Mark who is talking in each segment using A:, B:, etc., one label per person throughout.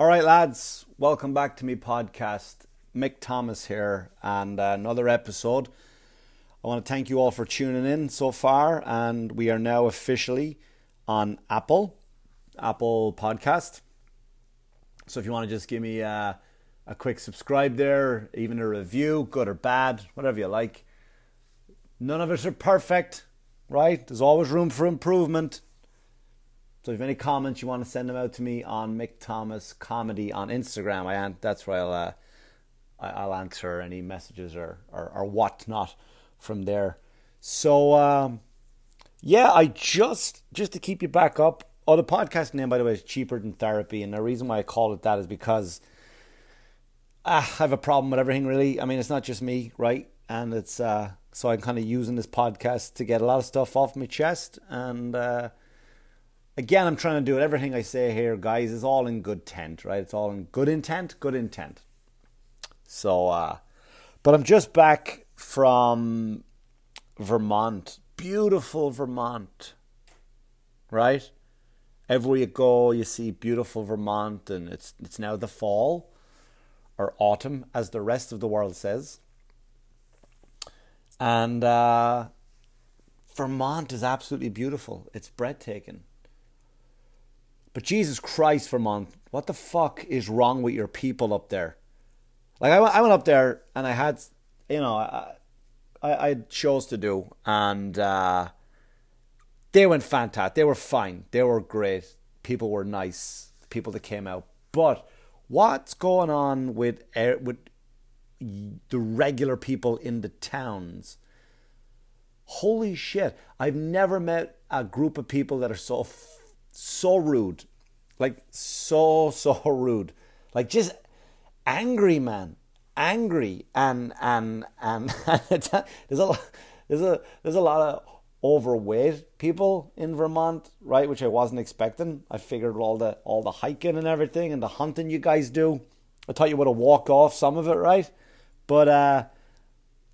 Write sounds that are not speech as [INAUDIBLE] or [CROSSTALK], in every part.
A: All right, lads, welcome back to me podcast. Mick Thomas here, and uh, another episode. I want to thank you all for tuning in so far, and we are now officially on Apple, Apple Podcast. So if you want to just give me uh, a quick subscribe there, even a review, good or bad, whatever you like. None of us are perfect, right? There's always room for improvement. So if you have any comments, you want to send them out to me on Mick Thomas Comedy on Instagram. I that's where I'll uh, I'll answer any messages or or, or whatnot from there. So um, yeah, I just just to keep you back up. Oh, the podcast name, by the way, is cheaper than therapy, and the reason why I call it that is because ah, I have a problem with everything. Really, I mean, it's not just me, right? And it's uh, so I'm kind of using this podcast to get a lot of stuff off my chest and. Uh, again, I'm trying to do it. Everything I say here, guys, is all in good intent, right? It's all in good intent, good intent. So, uh, but I'm just back from Vermont, beautiful Vermont, right? Everywhere you go, you see beautiful Vermont, and it's it's now the fall or autumn, as the rest of the world says. And uh, Vermont is absolutely beautiful. It's breathtaking. But Jesus Christ, Vermont, what the fuck is wrong with your people up there? Like I went, I went up there and I had, you know, I, I, shows to do and uh, they went fantastic. They were fine. They were great. People were nice. People that came out. But what's going on with with the regular people in the towns? Holy shit! I've never met a group of people that are so so rude, like so [LAUGHS] so rude, like just angry, man, angry, and and and [LAUGHS] there's a there's a there's a lot of overweight people in Vermont, right? Which I wasn't expecting. I figured all the all the hiking and everything and the hunting you guys do, I thought you would have walked off some of it, right? But uh,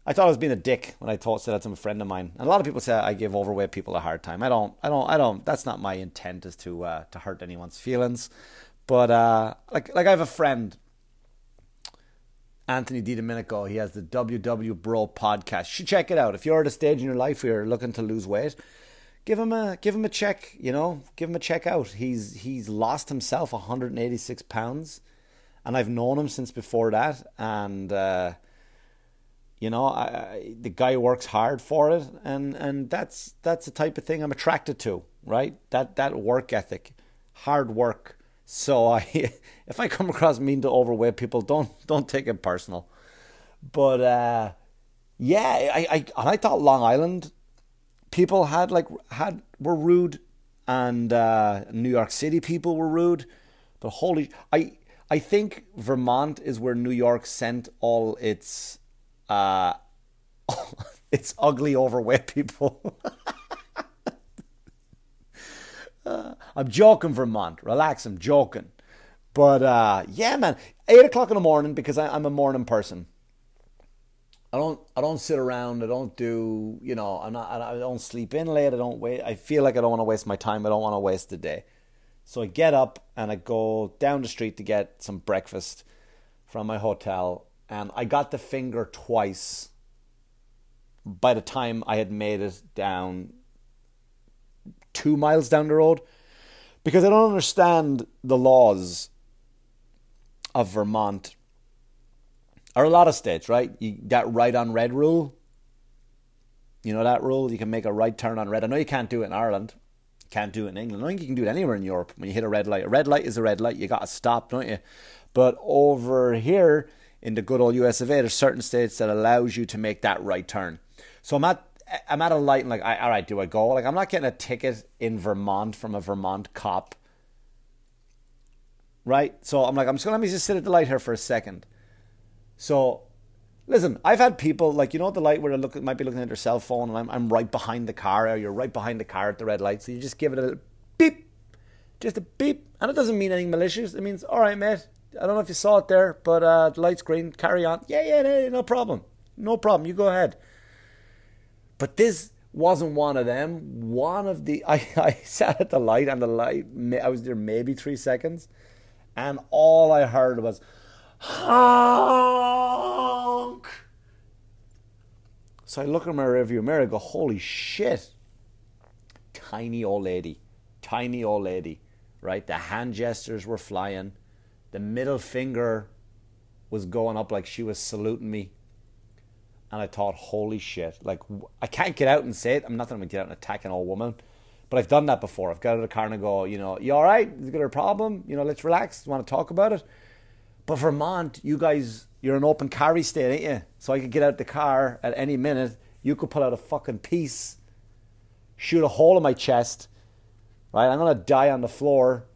A: I thought I was being a dick when I told said that to a friend of mine. And a lot of people say I give overweight people a hard time. I don't. I don't. I don't. That's not my intent is to uh, to hurt anyone's feelings. But uh, like like I have a friend, Anthony DiDomenico. He has the WW Bro podcast. You should check it out if you're at a stage in your life where you're looking to lose weight. Give him a give him a check. You know, give him a check out. He's he's lost himself 186 pounds, and I've known him since before that, and. Uh, you know, I, the guy works hard for it, and and that's that's the type of thing I'm attracted to, right? That that work ethic, hard work. So I, [LAUGHS] if I come across mean to overweight people, don't don't take it personal. But uh, yeah, I, I and I thought Long Island people had like had were rude, and uh, New York City people were rude. But holy, I I think Vermont is where New York sent all its uh, [LAUGHS] it's ugly, overweight people. uh, [LAUGHS] I'm joking, Vermont. Relax, I'm joking. But uh, yeah, man, eight o'clock in the morning because I, I'm a morning person. I don't I don't sit around. I don't do you know. I'm not. I don't sleep in late. I don't wait. I feel like I don't want to waste my time. I don't want to waste the day. So I get up and I go down the street to get some breakfast from my hotel, I got the finger twice by the time I had made it down two miles down the road because I don't understand the laws of Vermont or a lot of states, right? You, that right on red rule. You know that rule? You can make a right turn on red. I know you can't do it in Ireland. You can't do it in England. I think you can do it anywhere in Europe when you hit a red light. A red light is a red light. You got to stop, don't you? But over here, in the good old US of A, there's certain states that allows you to make that right turn. So I'm at I'm at a light and like, I, all right, do I go? Like I'm not getting a ticket in Vermont from a Vermont cop, right? So I'm like, I'm just gonna let me just sit at the light here for a second. So listen, I've had people like you know the light where they look might be looking at their cell phone and I'm I'm right behind the car or you're right behind the car at the red light, so you just give it a little beep, just a beep, and it doesn't mean anything malicious. It means all right, mate, I don't know if you saw it there, but uh, the light's green. Carry on. Yeah, yeah, no, no problem. No problem. You go ahead. But this wasn't one of them. One of the [LAUGHS] I, I sat at the light and the light I was there maybe three seconds, and all I heard was honk. So I look in my rearview mirror go, holy shit. Tiny old lady. Tiny old lady. Right? The hand gestures were flying. The middle finger was going up like she was saluting me. And I thought, holy shit. Like, I can't get out and say it. I'm not going to get out and attack an old woman. But I've done that before. I've got out of the car and I go, you know, you all right? You got a problem? You know, let's relax. You want to talk about it? But Vermont, you guys, you're an open carry state, ain't you? So I could get out the car at any minute. You could pull out a fucking piece, shoot a hole in my chest, right? I'm going to die on the floor,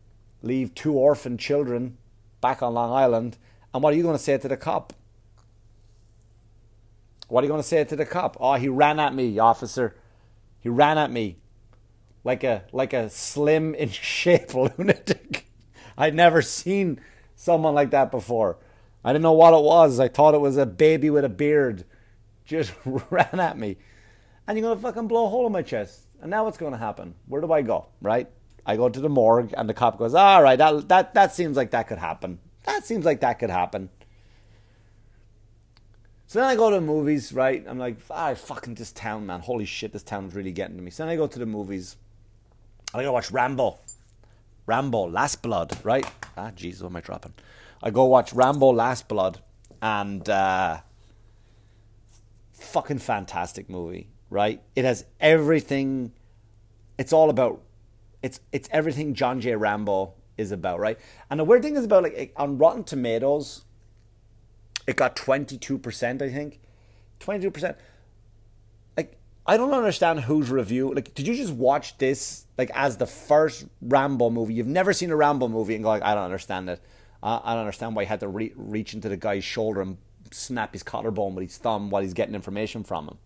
A: leave two orphan children back on Long Island. And what are you going to say to the cop? What are you going to say to the cop? Oh, he ran at me, officer. He ran at me like a like a slim [LAUGHS] in shape lunatic. [LAUGHS] I'd never seen someone like that before. I didn't know what it was. I thought it was a baby with a beard. Just [LAUGHS] ran at me. And you're gonna fucking blow a hole in my chest. And now what's gonna happen? Where do I go? Right? I go to the morgue and the cop goes, All right, that that that seems like that could happen. That seems like that could happen. So then I go to the movies, right? I'm like, ah, fucking this town, man. Holy shit, this town is really getting to me. So then I go to the movies. I go watch Rambo. Rambo, Last Blood, right? Ah, Jesus, what am I dropping? I go watch Rambo, Last Blood, and uh, fucking fantastic movie, right? It has everything. It's all about. It's it's everything John J. Rambo is about, right? And the weird thing is about like on Rotten Tomatoes, it got twenty two percent, I think, twenty two percent. Like I don't understand whose review. Like, did you just watch this like as the first Rambo movie? You've never seen a Rambo movie and go like, I don't understand it. Uh, I don't understand why he had to re- reach into the guy's shoulder and snap his collarbone with his thumb while he's getting information from him.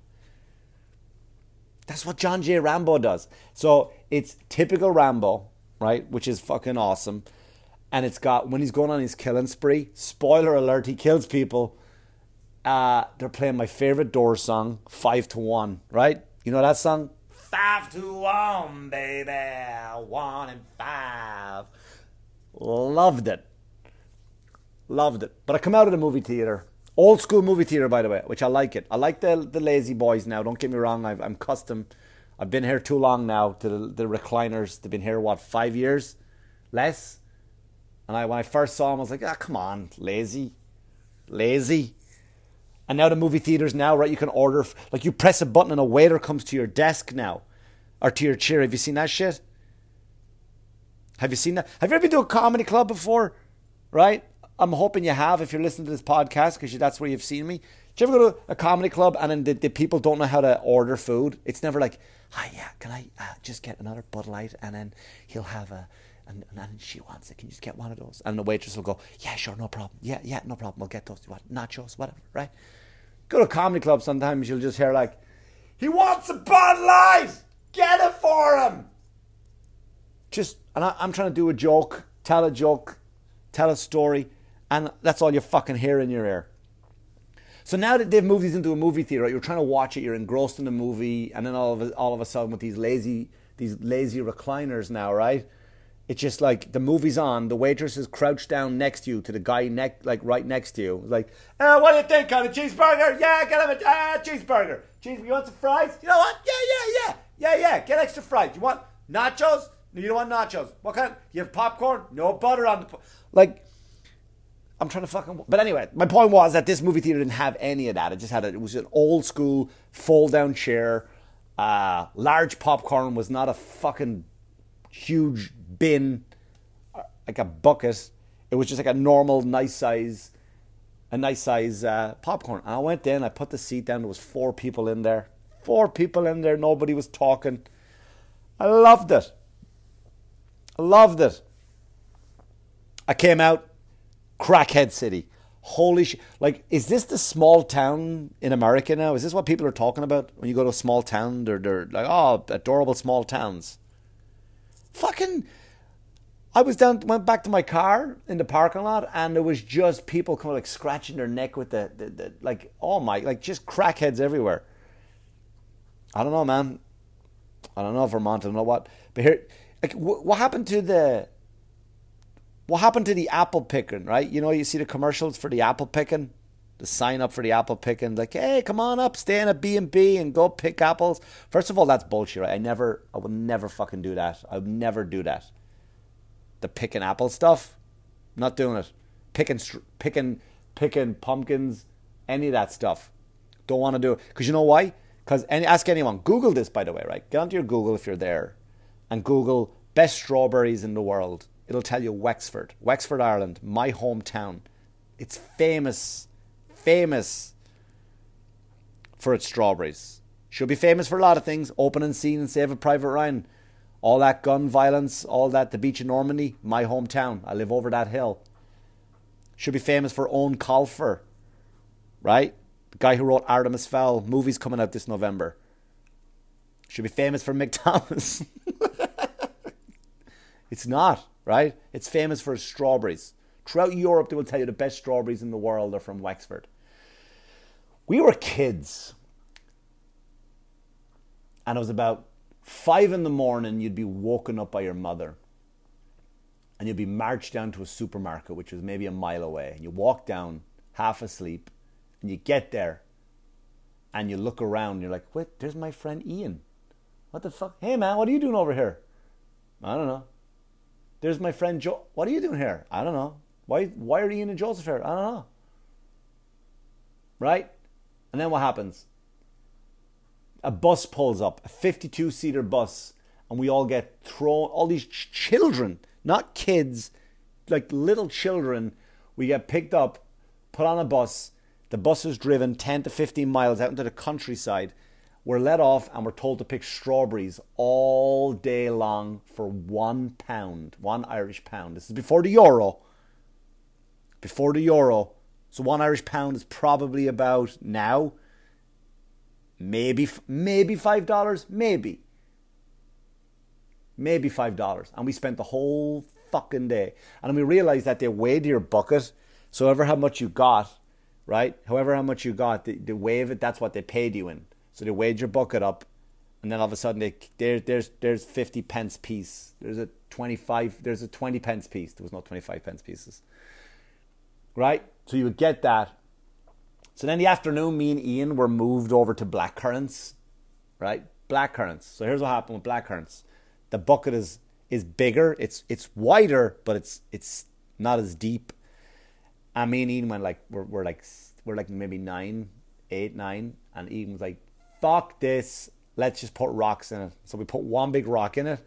A: That's what John J. Rambo does. So it's typical Rambo, right? Which is fucking awesome. And it's got when he's going on his killing spree. Spoiler alert: he kills people uh, they're playing my favorite Doors song, Five to One, right? You know that song? Five to one, baby, one and five. Loved it. Loved it. But I come out of the movie theater, old school movie theater, by the way, which I like it. I like the the lazy boys now. Don't get me wrong. i am custom. I've been here too long now. To the, the recliners, they've been here what five years, less. And I when I first saw them, I was like, ah, come on, lazy, lazy. And now the movie theaters now, right? You can order like you press a button and a waiter comes to your desk now, or to your chair. Have you seen that shit? Have you seen that? Have you ever been to a comedy club before? Right? I'm hoping you have if you're listening to this podcast because that's where you've seen me. Do you ever go to a comedy club and then the, the people don't know how to order food? It's never like, hi, yeah, can I uh, just get another Bud Light and then he'll have a and, and she wants it. Can you just get one of those? And the waitress will go, yeah, sure, no problem. Yeah, yeah, no problem. We'll get those. What nachos, whatever, right? Go to a comedy club. Sometimes you'll just hear like, he wants a Bud Light. Get it for him. Just and I, I'm trying to do a joke, tell a joke, tell a story, and that's all you fucking hear in your ear. So now that they've moved these into a movie theater, right, you're trying to watch it, you're engrossed in the movie, and then all of a, all of a sudden with these lazy these lazy recliners now, right? it's just like the movie's on, the waitress is crouched down next to you to the guy neck like right next to you. Like, uh, what do you think? Got a cheeseburger? Yeah, get him a uh, cheeseburger. Cheese, you want some fries? You know what? Yeah, yeah, yeah, yeah, yeah. Get extra fries. You want nachos? No, you don't want nachos. What kind? You have popcorn? No butter on the. Po-. Like, I'm trying to fucking. But anyway, my point was that this movie theater didn't have any of that. It just had a, it was an old school fold down chair. Uh, large popcorn was not a fucking huge bin, like a bucket. It was just like a normal, nice size, a nice size uh, popcorn. And I went in, I put the seat down. There was four people in there. Four people in there. Nobody was talking. I loved it. I loved it. I came out, crackhead city. Holy shit. Like, is this the small town in America now? Is this what people are talking about when you go to a small town? They're, they're like, oh, adorable small towns. Fucking I was down, went back to my car in the parking lot, and there was just people coming like scratching their neck with the, the, the like, oh my, like just crackheads everywhere. I don't know, man. I don't know Vermont. I don't know what, but here, like, wh- what happened to the What happened to the apple picking, right? You know, you see the commercials for the apple picking, the sign up for the apple picking, like, hey, come on up, stay in a B&B and go pick apples. First of all, that's bullshit, right? I never, I would never fucking do that. I would never do that. The picking apple stuff, not doing it. Picking, picking, picking pumpkins, any of that stuff. Don't want to do it. Because you know why? Because any, ask anyone. Google this, by the way, right? Get onto your Google if you're there and Google best strawberries in the world. It'll tell you Wexford, Wexford, Ireland, my hometown. It's famous, famous for its strawberries. Should be famous for a lot of things. Open and scene and Saving Private Ryan. All that gun violence, all that, the beach in Normandy, my hometown. I live over that hill. Should be famous for Eoin Colfer, right? The guy who wrote Artemis Fowl. Movie's coming out this November. Should be famous for [LAUGHS] Mick Thomas. [LAUGHS] it's not, right? It's famous for strawberries. Throughout Europe, they will tell you the best strawberries in the world are from Wexford. We were kids. And it was about five in the morning, you'd be woken up by your mother. And you'd be marched down to a supermarket, which was maybe a mile away. And you walk down, half asleep, and you get there and you look around and you're like, wait, there's my friend Ian. What the fuck? Hey man, what are you doing over here? I don't know. There's my friend Joe. What are you doing here? I don't know. Why why are Ian and Joseph here? I don't know. Right? And then what happens? A bus pulls up, a 52 seater bus, and we all get thrown, all these ch- children, not kids, like little children, we get picked up, put on a bus, the bus is driven 10 to 15 miles out into the countryside. We're let off and we're told to pick strawberries all day long for one pound, one Irish pound. This is before the euro. Before the euro. So one Irish pound is probably about now, maybe maybe five dollars, maybe, maybe five dollars, and we spent the whole fucking day. And we realized that they weighed your bucket, so ever how much you got, right? However, how much you got, they, they wave it. That's what they paid you in. So they weighed your bucket up, and then all of a sudden they there there's there's fifty pence piece. There's a twenty five. There's a twenty pence piece. There was no twenty five pence pieces, right? So you would get that. So then the afternoon, me and Ian were moved over to black currants, right? Black currants. So here's what happened with black currants. The bucket is is bigger. It's it's wider, but it's it's not as deep and me and Ian went like we're, we're like we're like maybe nine, eight, nine, and Ian was like, "Fuck this! Let's just put rocks in it." So we put one big rock in it.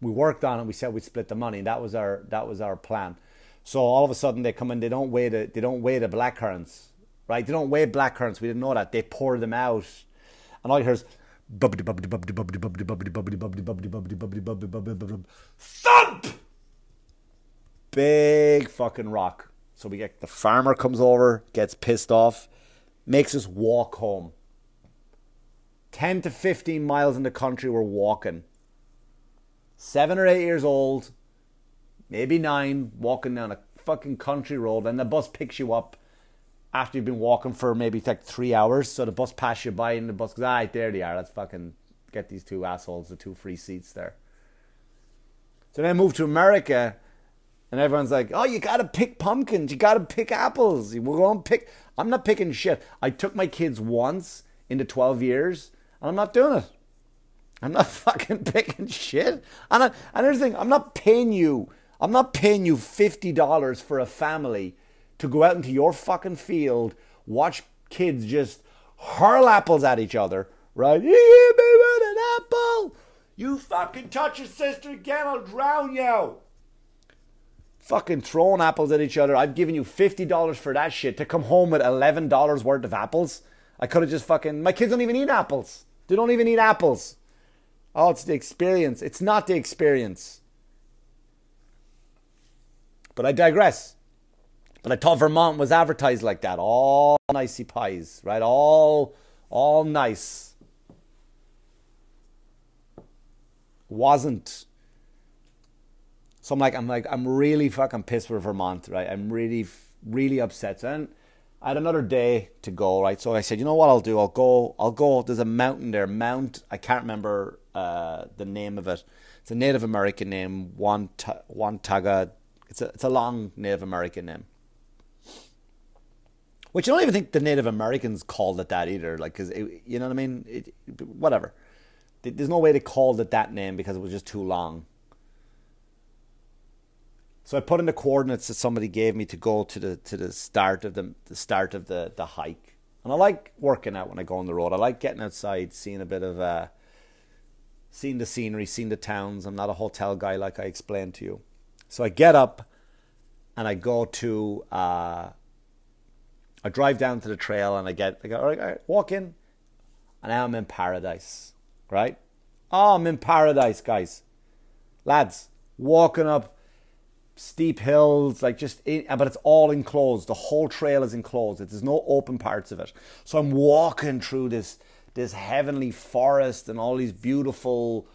A: We worked on it. We said we'd split the money. That was our that was our plan. So all of a sudden they come in. They don't weigh the they don't weigh the black currants, right? They don't weigh black currants. We didn't know that. They pour them out, and all you hear is thump. Big fucking rock so we get the farmer comes over, gets pissed off, makes us walk home. 10 to 15 miles in the country, we're walking. Seven or eight years old, maybe nine, walking down a fucking country road, and the bus picks you up after you've been walking for maybe like three hours. So the bus passes you by, and the bus goes, ah, there they are. Let's fucking get these two assholes the two free seats there. So then I moved to America and everyone's like, "Oh, you gotta pick pumpkins. You gotta pick apples. We're to pick." I'm not picking shit. I took my kids once into 12 years, and I'm not doing it. I'm not [LAUGHS] fucking picking shit. And I, and here's the thing: I'm not paying you. I'm not paying you fifty dollars for a family to go out into your fucking field, watch kids just hurl apples at each other. Right? You hit me with an apple. You fucking touch your sister again, I'll drown you fucking throwing apples at each other. I've given you $50 for that shit to come home with $11 worth of apples. I could have just fucking. My kids don't even eat apples. They don't even eat apples. Oh, it's the experience. It's not the experience. But I digress. But I thought Vermont was advertised like that. All nicey pies, right? All, all nice. Wasn't. So I'm like, I'm like, I'm really fucking pissed with Vermont, right? I'm really, really upset. And I had another day to go, right? So I said, you know what I'll do? I'll go, I'll go. There's a mountain there, Mount. I can't remember uh, the name of it. It's a Native American name, Wantaga It's a it's a long Native American name. Which I don't even think the Native Americans called it that either. Like, cause it, you know what I mean? It, whatever. There's no way they called it that name because it was just too long. So I put in the coordinates that somebody gave me to go to the to the start of the the start of the the hike. And I like working out when I go on the road. I like getting outside, seeing a bit of uh, seeing the scenery, seeing the towns. I'm not a hotel guy like I explained to you. So I get up and I go to uh, I drive down to the trail and I get I go all right, all right walk in and now I'm in paradise. Right? Oh, I'm in paradise, guys. Lads, walking up steep hills, like just, in, uh, but it's all enclosed. The whole trail is enclosed. There's no open parts of it. So I'm walking through this this heavenly forest and all these beautiful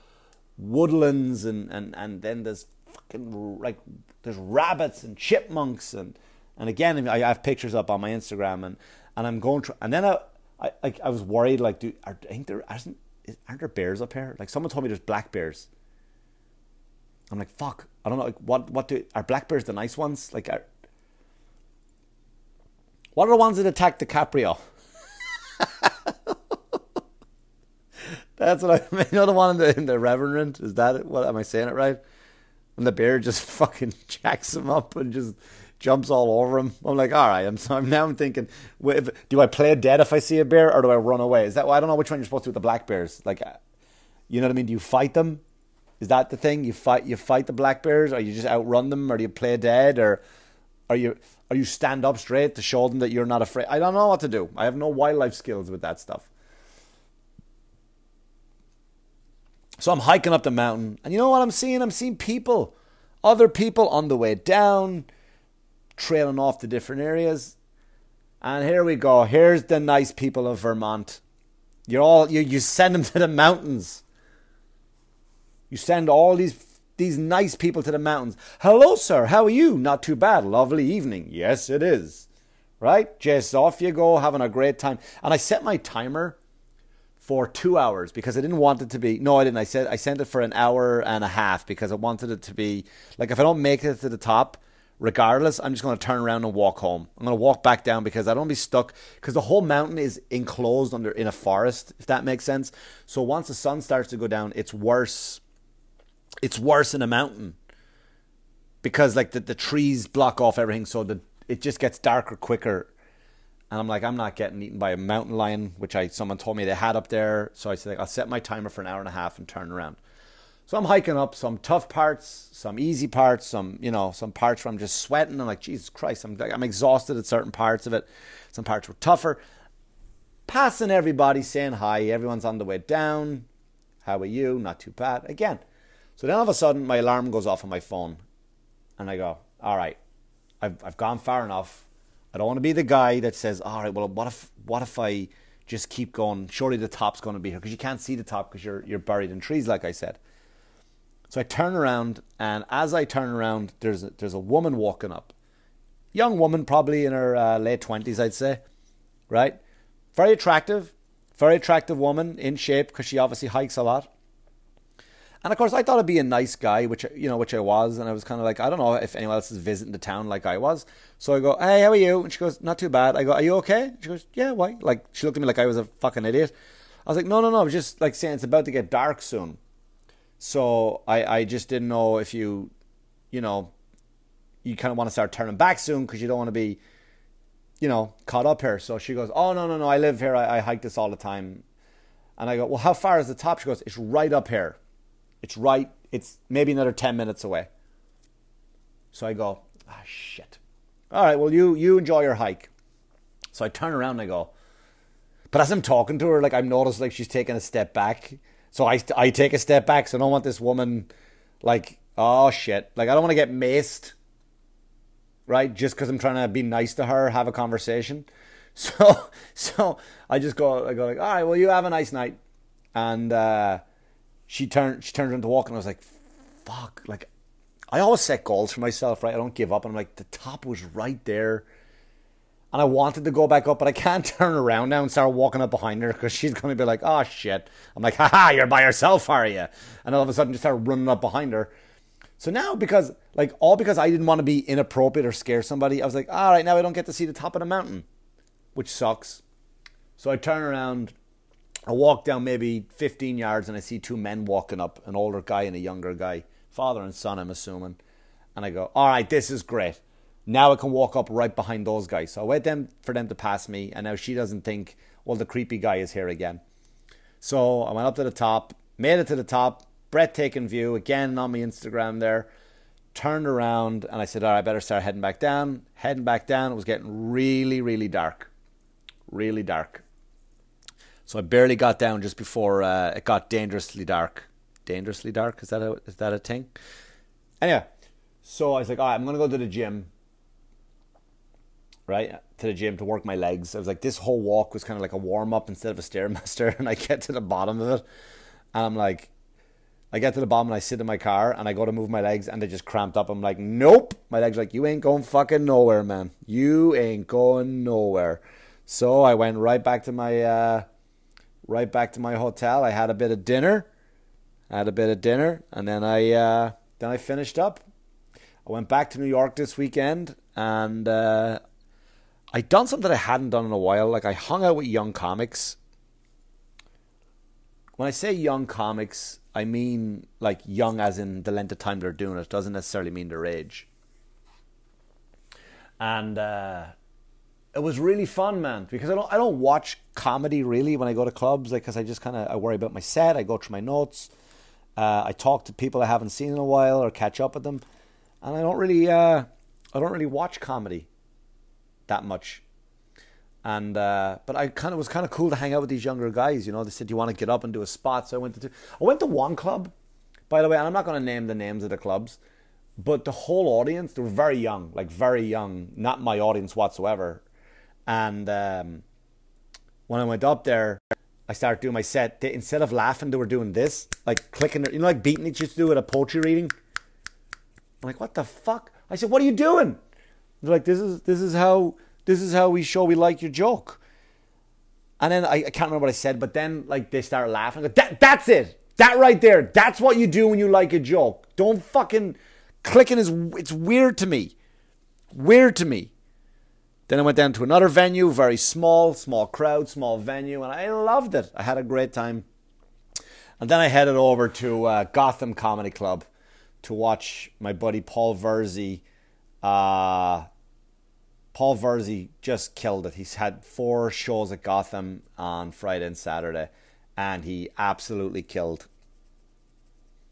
A: woodlands, and and and then there's fucking like there's rabbits and chipmunks and and again I have pictures up on my Instagram and and I'm going through and then I I I, was worried like dude are, I think there aren't aren't there bears up here? Like someone told me there's black bears. I'm like, fuck. I don't know. What? What do are black bears the nice ones? Like, are, what are the ones that attack DiCaprio? [LAUGHS] That's what I. mean. You know the one in the in the Revenant. Is that what? Am I saying it right? And the bear just [LAUGHS] fucking jacks him up and just jumps all over him. I'm like, all right. I'm so I'm now I'm thinking, if, do I play dead if I see a bear or do I run away? Is that? I don't know which one you're supposed to do with the black bears. Like, uh, you know what I mean? Do you fight them? Is that the thing? You fight you fight the black bears, or you just outrun them, or you play dead, or are you are you stand up straight to show them that you're not afraid? I don't know what to do. I have no wildlife skills with that stuff. So I'm hiking up the mountain, and you know what I'm seeing? I'm seeing people, other people on the way down, trailing off to different areas. And here we go. Here's the nice people of Vermont. You're all you you send them to the mountains. You send all these these nice people to the mountains. Hello, sir. How are you? Not too bad. Lovely evening. Yes, it is. Right? Just off you go, having a great time. And I set my timer for two hours because I didn't want it to be. No, I didn't. I said I sent it for an hour and a half because I wanted it to be like if I don't make it to the top, regardless, I'm just going to turn around and walk home. I'm going to walk back down because I don't be stuck because the whole mountain is enclosed under in a forest, if that makes sense. So once the sun starts to go down, it's worse it's worse in a mountain. Because like the, the trees block off everything so that it just gets darker quicker. And I'm like I'm not getting eaten by a mountain lion which I someone told me they had up there. So I said like, I'll set my timer for an hour and a half and turn around. So I'm hiking up some tough parts some easy parts some you know some parts where I'm just sweating. I'm like Jesus Christ I'm like, I'm exhausted at certain parts of it. Some parts were tougher. Passing everybody saying hi everyone's on the way down. How are you? Not too bad. Again so then all of a sudden, my alarm goes off on my phone, and I go, "All right, I've I've gone far enough. I don't want to be the guy that says, all right, well, what if what if I just keep going? Surely the top's going to be here because you can't see the top because you're you're buried in trees, like I said." So I turn around, and as I turn around, there's a, there's a woman walking up, young woman, probably in her uh, late twenties, I'd say, right? Very attractive, very attractive woman in shape because she obviously hikes a lot. And of course, I thought I'd be a nice guy, which you know, which I was, and I was kind of like, I don't know if anyone else is visiting the town like I was. So I go, "Hey, how are you?" And she goes, "Not too bad." I go, "Are you okay?" She goes, "Yeah, why?" Like she looked at me like I was a fucking idiot. I was like, "No, no, no. I was just like saying it's about to get dark soon." So I, I just didn't know if you, you know, you kind of want to start turning back soon because you don't want to be, you know, caught up here. So she goes, "Oh no, no, no. I live here. I, I hike this all the time." And I go, "Well, how far is the top?" She goes, "It's right up here." It's right. It's maybe another 10 minutes away. So I go, ah, shit. All right, well, you, you enjoy your hike. So I turn around and I go, but as I'm talking to her, like I'm noticed like she's taking a step back. So I, I take a step back. So I don't want this woman like, oh shit. Like I don't want to get maced, right? Just because I'm trying to be nice to her, have a conversation. [LAUGHS] So, so I just go, I go like, all right, well, you have a nice night. And, uh, she turned she turned around to walk and I was like, fuck, like I always set goals for myself, right? I don't give up. And I'm like, the top was right there. And I wanted to go back up, but I can't [LAUGHS] turn around now and start walking up behind her because she's to be like, oh shit. I'm like, haha, you're by yourself, are you? And all of a sudden, just start running up behind her. So now, because like all because I didn't want to be inappropriate or scare somebody, I was like, all right, now I don't get to see the top of the mountain, which sucks. So I turn around, I walk down maybe 15 yards, and I see two men walking up, an older guy and a younger guy, father and son, I'm assuming. And I go, all right, this is great. Now I can walk up right behind those guys. So I wait them for them to pass me, and now she doesn't think, well, the creepy guy is here again. So I went up to the top, made it to the top, breathtaking view again on my Instagram there. Turned around and I said, all right, I better start heading back down. Heading back down, it was getting really, really dark. Really dark. So I barely got down just before uh, it got dangerously dark. Dangerously dark? Is that a, is that a thing? Anyway, so I was like, all right, I'm going to go to the gym right to the gym to work my legs. I was like, this whole walk was kind of like a warm up instead of a stairmaster, [LAUGHS] and I get to the bottom of it, and I'm like, I get to the bottom and I sit in my car and I go to move my legs and they just cramped up. I'm like, nope. My legs like, you ain't going fucking nowhere, man. You ain't going nowhere. So I went right back to my uh, right back to my hotel. I had a bit of dinner, I had a bit of dinner, and then I uh, then I finished up. I went back to New York this weekend and uh, I done something I hadn't done in a while. Like I hung out with young comics. When I say young comics, I mean like young as in the length of time they're doing it. Doesn't necessarily mean their age. And uh, it was really fun, man. Because I don't I don't watch comedy really when I go to clubs, like because I just kind of I worry about my set. I go through my notes. Uh, I talk to people I haven't seen in a while or catch up with them, and I don't really uh, I don't really watch comedy that much. And uh, but I kind of was kind of cool to hang out with these younger guys. You know, they said, "Do you want to get up and do a spot?" So I went to I went to one club, by the way, and I'm not going to name the names of the clubs, but the whole audience they were very young, like very young, not my audience whatsoever. And um, when I went up there, I started doing my set. They, instead of laughing, they were doing this, like clicking, you know, like beating each to do at a poetry reading. I'm like, what the fuck? I said, what are you doing? They're like, this is this is how this is how we show we like your joke. And then I, I can't remember what I said, but then like they started laughing. That that's it. That right there. That's what you do when you like a joke. Don't fucking clicking is it's weird to me. Weird to me. Then I went down to another venue, very small, small crowd, small venue, and I loved it. I had a great time. And then I headed over to uh, Gotham Comedy Club to watch my buddy Paul Verzi uh, Paul Verzi just killed it. He's had four shows at Gotham on Friday and Saturday, and he absolutely killed.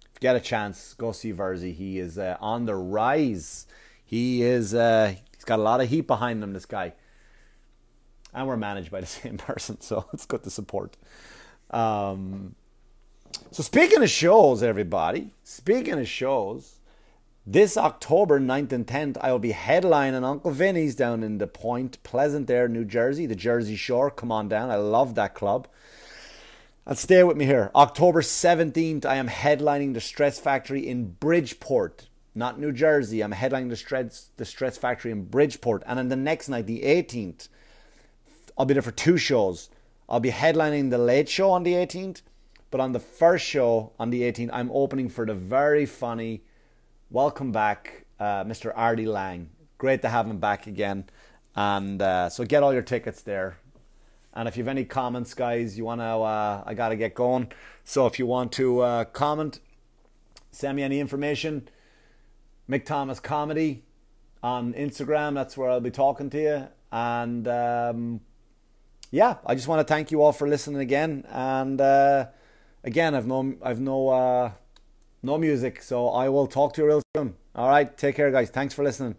A: If you get a chance, go see Verzi. He is uh, on the rise. He is. Uh, he's got a lot of heat behind him. This guy, and we're managed by the [LAUGHS] same person, so it's good to support. Um, so speaking of shows, everybody. Speaking of shows. This October 9th and 10th, I will be headlining Uncle Vinnie's down in the Point Pleasant there, New Jersey, the Jersey Shore. Come on down. I love that club. And stay with me here. October 17th, I am headlining the Stress Factory in Bridgeport, not New Jersey. I'm headlining the Stress, the Stress Factory in Bridgeport. And on the next night, the 18th, I'll be there for two shows. I'll be headlining the late show on the 18th, but on the first show on the 18th, I'm opening for the very funny welcome back, uh, Mr. Artie Lange. Great to have him back again. And uh, so get all your tickets there. And if you have any comments, guys, you want to, uh, I got to get going. So if you want to uh, comment, send me any information. Mick Thomas Comedy on Instagram. That's where I'll be talking to you. And um, yeah, I just want to thank you all for listening again. And uh, again, I've no, I've no uh, no music. So I will talk to you real soon. All right, take care, guys. Thanks for listening.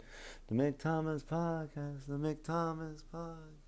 A: The Mick Thomas Podcast. The Mick Thomas Podcast.